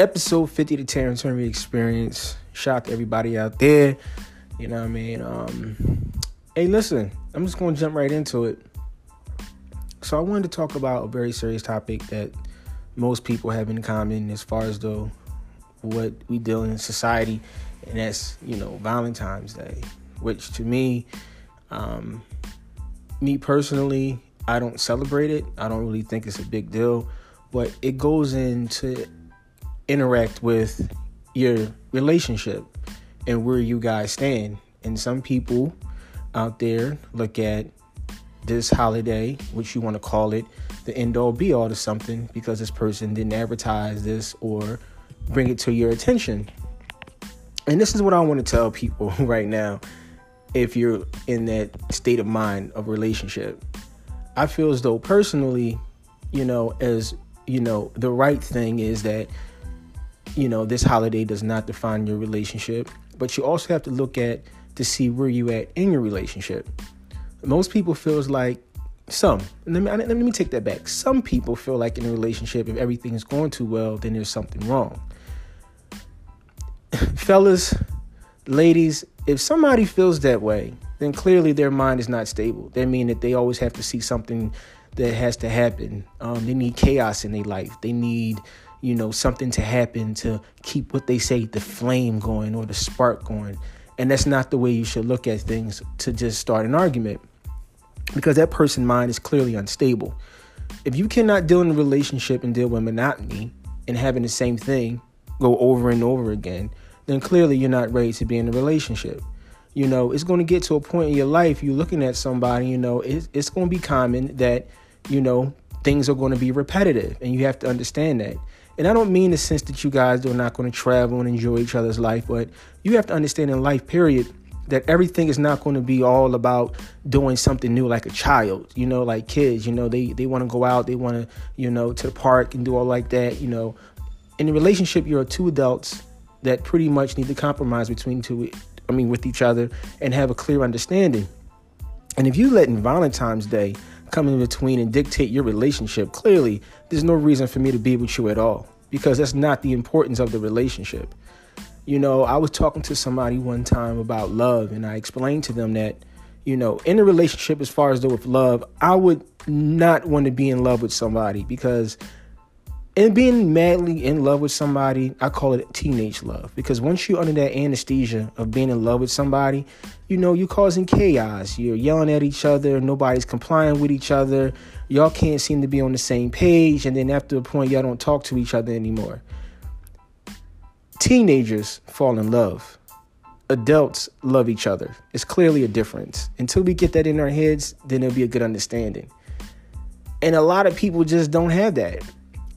episode 50 to Terrence Henry Experience. Shout out to everybody out there. You know what I mean? Um, hey, listen, I'm just going to jump right into it. So, I wanted to talk about a very serious topic that most people have in common as far as though what we deal in society, and that's, you know, Valentine's Day, which to me, um, me personally, I don't celebrate it. I don't really think it's a big deal, but it goes into interact with your relationship and where you guys stand. And some people out there look at this holiday, which you want to call it, the end all be all to something because this person didn't advertise this or bring it to your attention. And this is what I want to tell people right now if you're in that state of mind of relationship. I feel as though personally, you know, as you know, the right thing is that you know, this holiday does not define your relationship, but you also have to look at to see where you at in your relationship. Most people feels like some. Let me let me take that back. Some people feel like in a relationship, if everything is going too well, then there's something wrong. Fellas, ladies, if somebody feels that way, then clearly their mind is not stable. They mean that they always have to see something that has to happen. Um, they need chaos in their life. They need you know, something to happen to keep what they say the flame going or the spark going. And that's not the way you should look at things to just start an argument because that person's mind is clearly unstable. If you cannot deal in a relationship and deal with monotony and having the same thing go over and over again, then clearly you're not ready to be in a relationship. You know, it's going to get to a point in your life you're looking at somebody, you know, it's, it's going to be common that, you know, things are going to be repetitive and you have to understand that. And I don't mean the sense that you guys are not going to travel and enjoy each other's life, but you have to understand in life, period, that everything is not going to be all about doing something new like a child. You know, like kids, you know, they, they want to go out, they want to, you know, to the park and do all like that. You know, in a relationship, you're two adults that pretty much need to compromise between two, I mean, with each other and have a clear understanding. And if you let in Valentine's Day, come in between and dictate your relationship, clearly there's no reason for me to be with you at all because that's not the importance of the relationship. You know, I was talking to somebody one time about love, and I explained to them that, you know, in a relationship, as far as though with love, I would not want to be in love with somebody because and being madly in love with somebody, I call it teenage love. Because once you're under that anesthesia of being in love with somebody, you know, you're causing chaos. You're yelling at each other, nobody's complying with each other, y'all can't seem to be on the same page, and then after a point, y'all don't talk to each other anymore. Teenagers fall in love. Adults love each other. It's clearly a difference. Until we get that in our heads, then there'll be a good understanding. And a lot of people just don't have that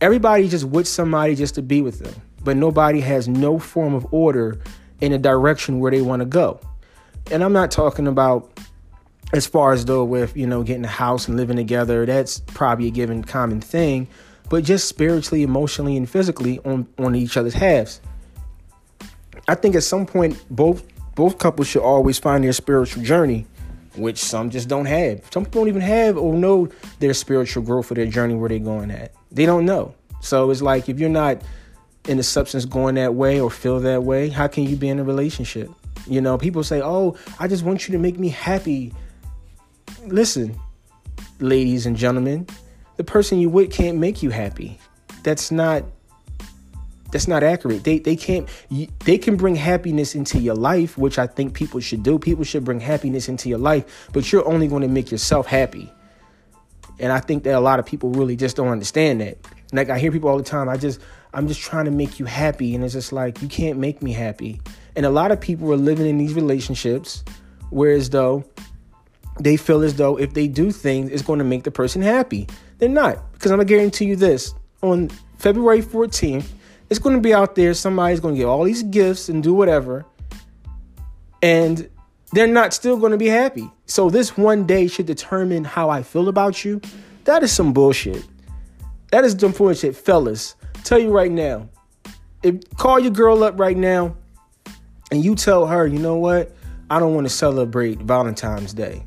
everybody just with somebody just to be with them, but nobody has no form of order in a direction where they want to go. And I'm not talking about as far as though with, you know, getting a house and living together, that's probably a given common thing, but just spiritually, emotionally, and physically on, on each other's halves. I think at some point both both couples should always find their spiritual journey, which some just don't have. Some people don't even have or know their spiritual growth or their journey where they're going at. They don't know. So it's like if you're not in the substance going that way or feel that way, how can you be in a relationship? You know, people say, "Oh, I just want you to make me happy." Listen, ladies and gentlemen, the person you with can't make you happy. That's not that's not accurate. They they can't they can bring happiness into your life, which I think people should do. People should bring happiness into your life, but you're only going to make yourself happy. And I think that a lot of people really just don't understand that. Like I hear people all the time, I just I'm just trying to make you happy and it's just like you can't make me happy. And a lot of people are living in these relationships whereas though they feel as though if they do things it's going to make the person happy. They're not because I'm going to guarantee you this. On February 14th, it's going to be out there somebody's going to get all these gifts and do whatever and they're not still going to be happy. So this one day should determine how I feel about you. That is some bullshit. That is some bullshit, fellas. Tell you right now. If call your girl up right now and you tell her, you know what? I don't want to celebrate Valentine's Day.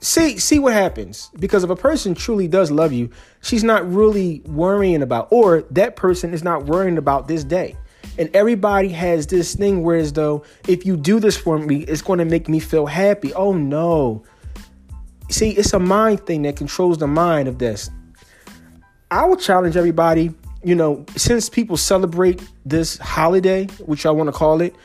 see see what happens because if a person truly does love you she's not really worrying about or that person is not worrying about this day and everybody has this thing where as though if you do this for me it's going to make me feel happy oh no see it's a mind thing that controls the mind of this i will challenge everybody you know since people celebrate this holiday which i want to call it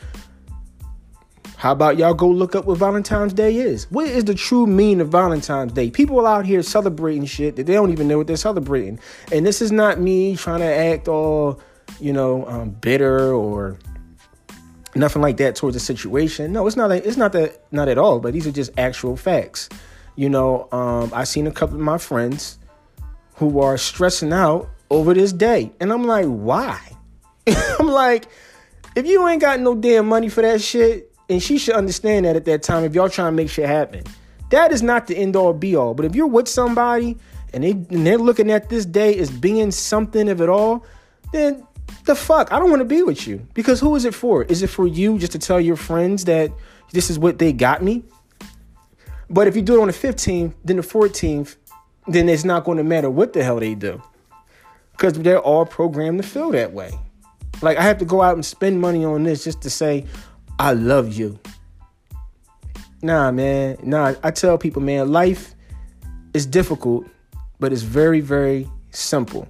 how about y'all go look up what Valentine's Day is? What is the true meaning of Valentine's Day? People out here celebrating shit that they don't even know what they're celebrating. And this is not me trying to act all, you know, um, bitter or nothing like that towards the situation. No, it's not. That it's not that. Not at all. But these are just actual facts. You know, um, I seen a couple of my friends who are stressing out over this day, and I'm like, why? I'm like, if you ain't got no damn money for that shit, and she should understand that at that time if y'all trying to make shit happen. That is not the end all be all. But if you're with somebody and they and they're looking at this day as being something of it all, then the fuck, I don't want to be with you. Because who is it for? Is it for you just to tell your friends that this is what they got me? But if you do it on the 15th, then the 14th, then it's not going to matter what the hell they do. Because they're all programmed to feel that way. Like I have to go out and spend money on this just to say, I love you. Nah, man. Nah, I tell people, man, life is difficult, but it's very, very simple.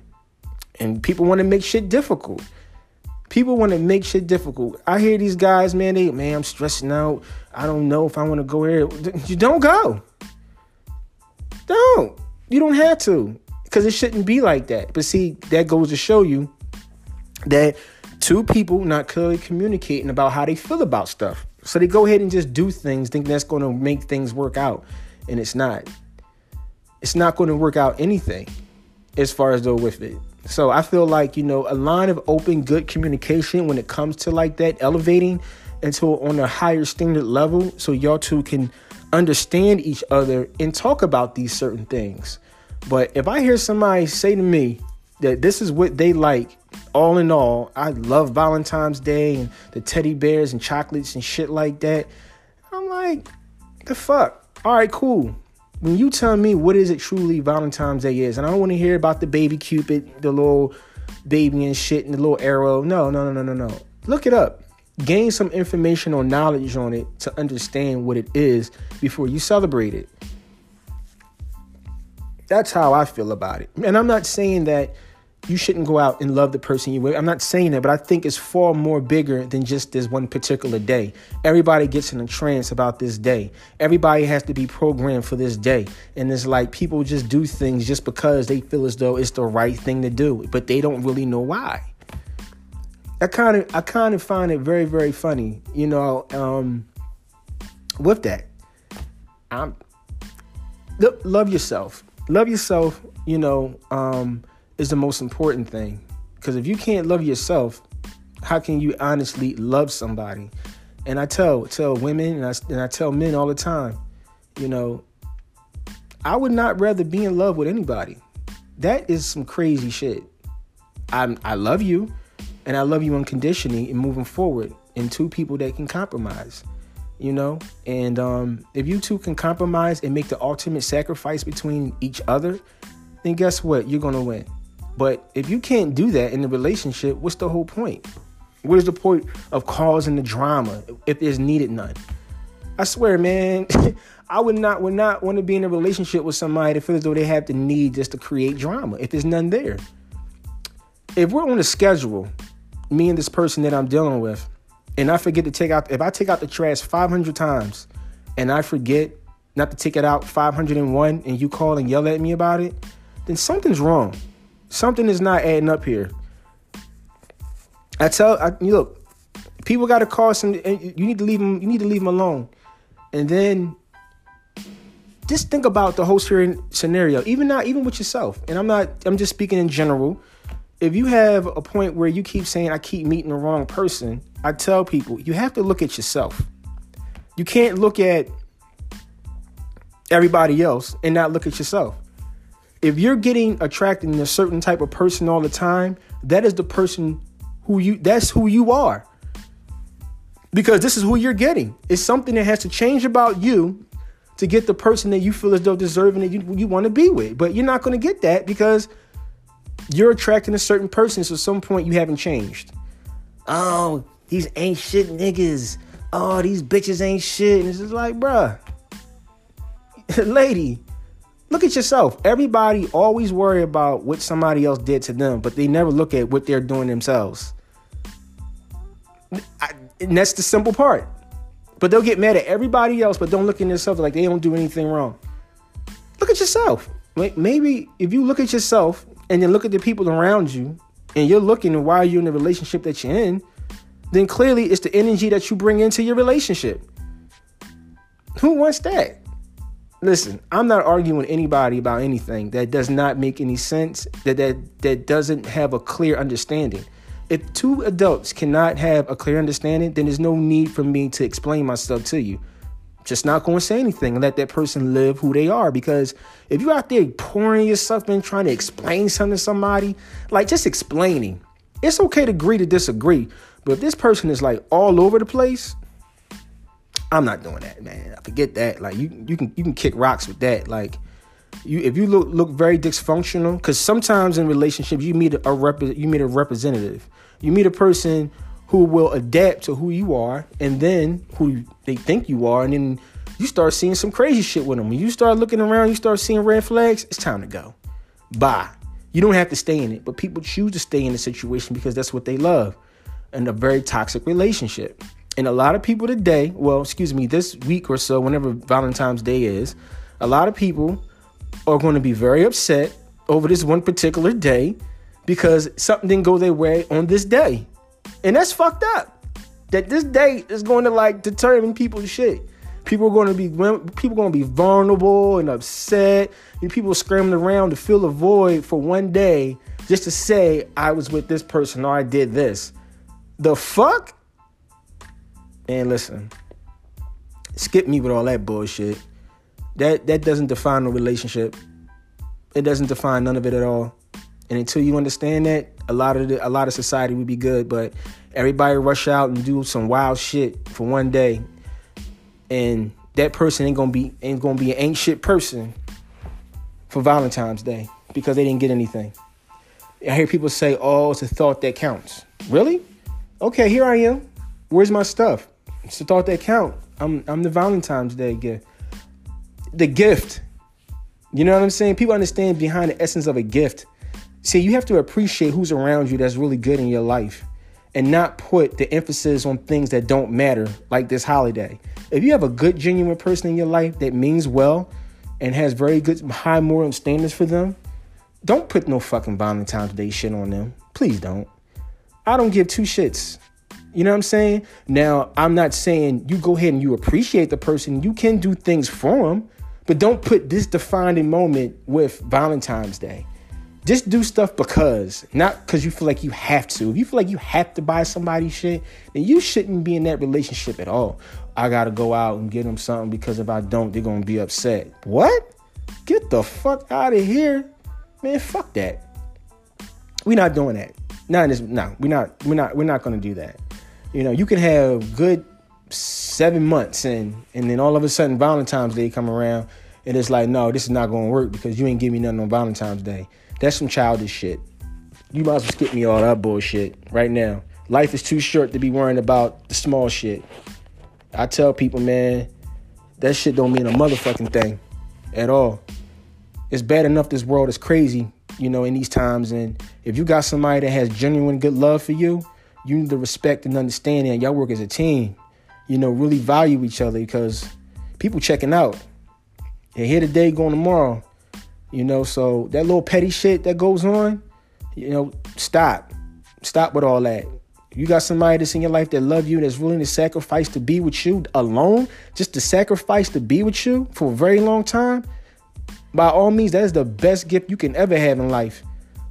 And people want to make shit difficult. People want to make shit difficult. I hear these guys, man, they, man, I'm stressing out. I don't know if I want to go here. You don't go. Don't. You don't have to. Because it shouldn't be like that. But see, that goes to show you that two people not clearly communicating about how they feel about stuff. So they go ahead and just do things, thinking that's going to make things work out, and it's not. It's not going to work out anything as far as though with it. So I feel like you know a line of open, good communication when it comes to like that elevating until on a higher standard level, so y'all two can understand each other and talk about these certain things. But if I hear somebody say to me that this is what they like all in all, I love Valentine's Day and the teddy bears and chocolates and shit like that. I'm like, the fuck? All right, cool. When you tell me what is it truly Valentine's Day is, and I don't want to hear about the baby cupid, the little baby and shit, and the little arrow. No, no, no, no, no, no. Look it up. Gain some information or knowledge on it to understand what it is before you celebrate it. That's how I feel about it. And I'm not saying that you shouldn't go out and love the person you with. I'm not saying that, but I think it's far more bigger than just this one particular day. Everybody gets in a trance about this day. Everybody has to be programmed for this day. And it's like people just do things just because they feel as though it's the right thing to do, but they don't really know why. I kind of I kind of find it very very funny, you know, um with that. I'm love yourself. Love yourself, you know, um is the most important thing. Because if you can't love yourself, how can you honestly love somebody? And I tell tell women and I, and I tell men all the time, you know, I would not rather be in love with anybody. That is some crazy shit. I I love you, and I love you unconditionally and moving forward. And two people that can compromise, you know. And um, if you two can compromise and make the ultimate sacrifice between each other, then guess what? You're gonna win. But if you can't do that in the relationship, what's the whole point? What is the point of causing the drama if there's needed none? I swear, man, I would not would not want to be in a relationship with somebody that feels as though they have the need just to create drama if there's none there. If we're on a schedule, me and this person that I'm dealing with, and I forget to take out if I take out the trash 500 times and I forget not to take it out 501 and you call and yell at me about it, then something's wrong. Something is not adding up here. I tell I, look, people got to call some. You need to leave them. You need to leave them alone, and then just think about the whole scenario. Even not even with yourself. And I'm not. I'm just speaking in general. If you have a point where you keep saying I keep meeting the wrong person, I tell people you have to look at yourself. You can't look at everybody else and not look at yourself if you're getting attracted to a certain type of person all the time, that is the person who you that's who you are. Because this is who you're getting. It's something that has to change about you to get the person that you feel as though deserving that you, you want to be with. But you're not going to get that because you're attracting a certain person. So at some point you haven't changed. Oh, these ain't shit niggas. Oh, these bitches ain't shit. And it's just like, bruh, lady, look at yourself. Everybody always worry about what somebody else did to them, but they never look at what they're doing themselves. I, and that's the simple part. But they'll get mad at everybody else, but don't look at themselves like they don't do anything wrong. Look at yourself. Maybe if you look at yourself and then look at the people around you, and you're looking why you're in the relationship that you're in, then clearly it's the energy that you bring into your relationship. Who wants that? Listen, I'm not arguing anybody about anything that does not make any sense, that that, that doesn't have a clear understanding. If two adults cannot have a clear understanding, then there's no need for me to explain myself to you. Just not going to say anything and let that person live who they are. Because if you're out there pouring yourself in trying to explain something to somebody, like just explaining, it's okay to agree to disagree. But if this person is like all over the place, I'm not doing that, man. Forget that. Like you, you can you can kick rocks with that. Like you, if you look look very dysfunctional, because sometimes in relationships you meet a rep, you meet a representative. You meet a person who will adapt to who you are and then who they think you are, and then you start seeing some crazy shit with them. When you start looking around, you start seeing red flags, it's time to go. Bye. You don't have to stay in it, but people choose to stay in the situation because that's what they love. And a very toxic relationship. And a lot of people today, well, excuse me, this week or so, whenever Valentine's Day is, a lot of people are going to be very upset over this one particular day because something didn't go their way on this day. And that's fucked up. That this day is going to like determine people's shit. People are going to be people going to be vulnerable and upset. And people screaming around to fill a void for one day just to say I was with this person or I did this. The fuck? And listen, skip me with all that bullshit. That that doesn't define a relationship. It doesn't define none of it at all. And until you understand that, a lot of the, a lot of society would be good. But everybody rush out and do some wild shit for one day, and that person ain't gonna be ain't gonna be an ain't shit person for Valentine's Day because they didn't get anything. I hear people say, "Oh, it's a thought that counts." Really? Okay, here I am. Where's my stuff? It's the that count. I'm I'm the Valentine's Day gift. The gift. You know what I'm saying? People understand behind the essence of a gift See, you have to appreciate who's around you that's really good in your life and not put the emphasis on things that don't matter, like this holiday. If you have a good, genuine person in your life that means well and has very good, high moral standards for them, don't put no fucking Valentine's Day shit on them. Please don't. I don't give two shits. You know what I'm saying? Now, I'm not saying you go ahead and you appreciate the person. You can do things for them, but don't put this defining moment with Valentine's Day. Just do stuff because, not because you feel like you have to. If you feel like you have to buy somebody shit, then you shouldn't be in that relationship at all. I gotta go out and get them something because if I don't, they're gonna be upset. What? Get the fuck out of here, man. Fuck that. We're not doing that. Not this. No, we're not. We're not. We're not gonna do that. You know, you can have good seven months and and then all of a sudden Valentine's Day come around and it's like, no, this is not gonna work because you ain't give me nothing on Valentine's Day. That's some childish shit. You might as well skip me all that bullshit right now. Life is too short to be worrying about the small shit. I tell people, man, that shit don't mean a motherfucking thing at all. It's bad enough this world is crazy, you know, in these times. And if you got somebody that has genuine good love for you, you need to respect and understand that y'all work as a team. You know, really value each other because people checking out. They're here today, going tomorrow. You know, so that little petty shit that goes on, you know, stop. Stop with all that. You got somebody that's in your life that love you, that's willing to sacrifice to be with you alone, just to sacrifice to be with you for a very long time. By all means, that is the best gift you can ever have in life.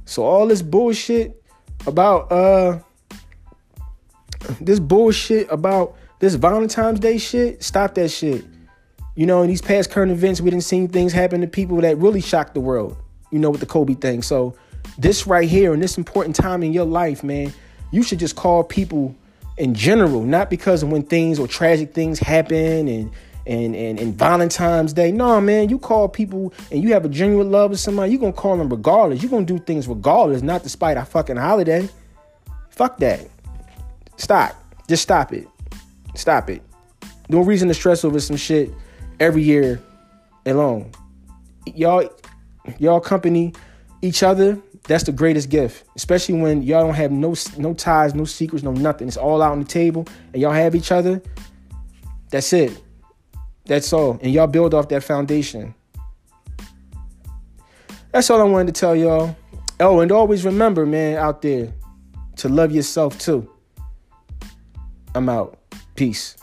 So all this bullshit about uh this bullshit about this Valentine's Day shit, stop that shit. You know, in these past current events, we didn't see things happen to people that really shocked the world, you know, with the Kobe thing. So, this right here, in this important time in your life, man, you should just call people in general, not because of when things or tragic things happen and and, and, and Valentine's Day. No, man, you call people and you have a genuine love with somebody, you're gonna call them regardless. You're gonna do things regardless, not despite a fucking holiday. Fuck that. Stop. Just stop it. Stop it. No reason to stress over some shit every year alone. Y'all, y'all company each other. That's the greatest gift, especially when y'all don't have no no ties, no secrets, no nothing. It's all out on the table, and y'all have each other. That's it. That's all, and y'all build off that foundation. That's all I wanted to tell y'all. Oh, and always remember, man, out there, to love yourself too. I'm out. Peace.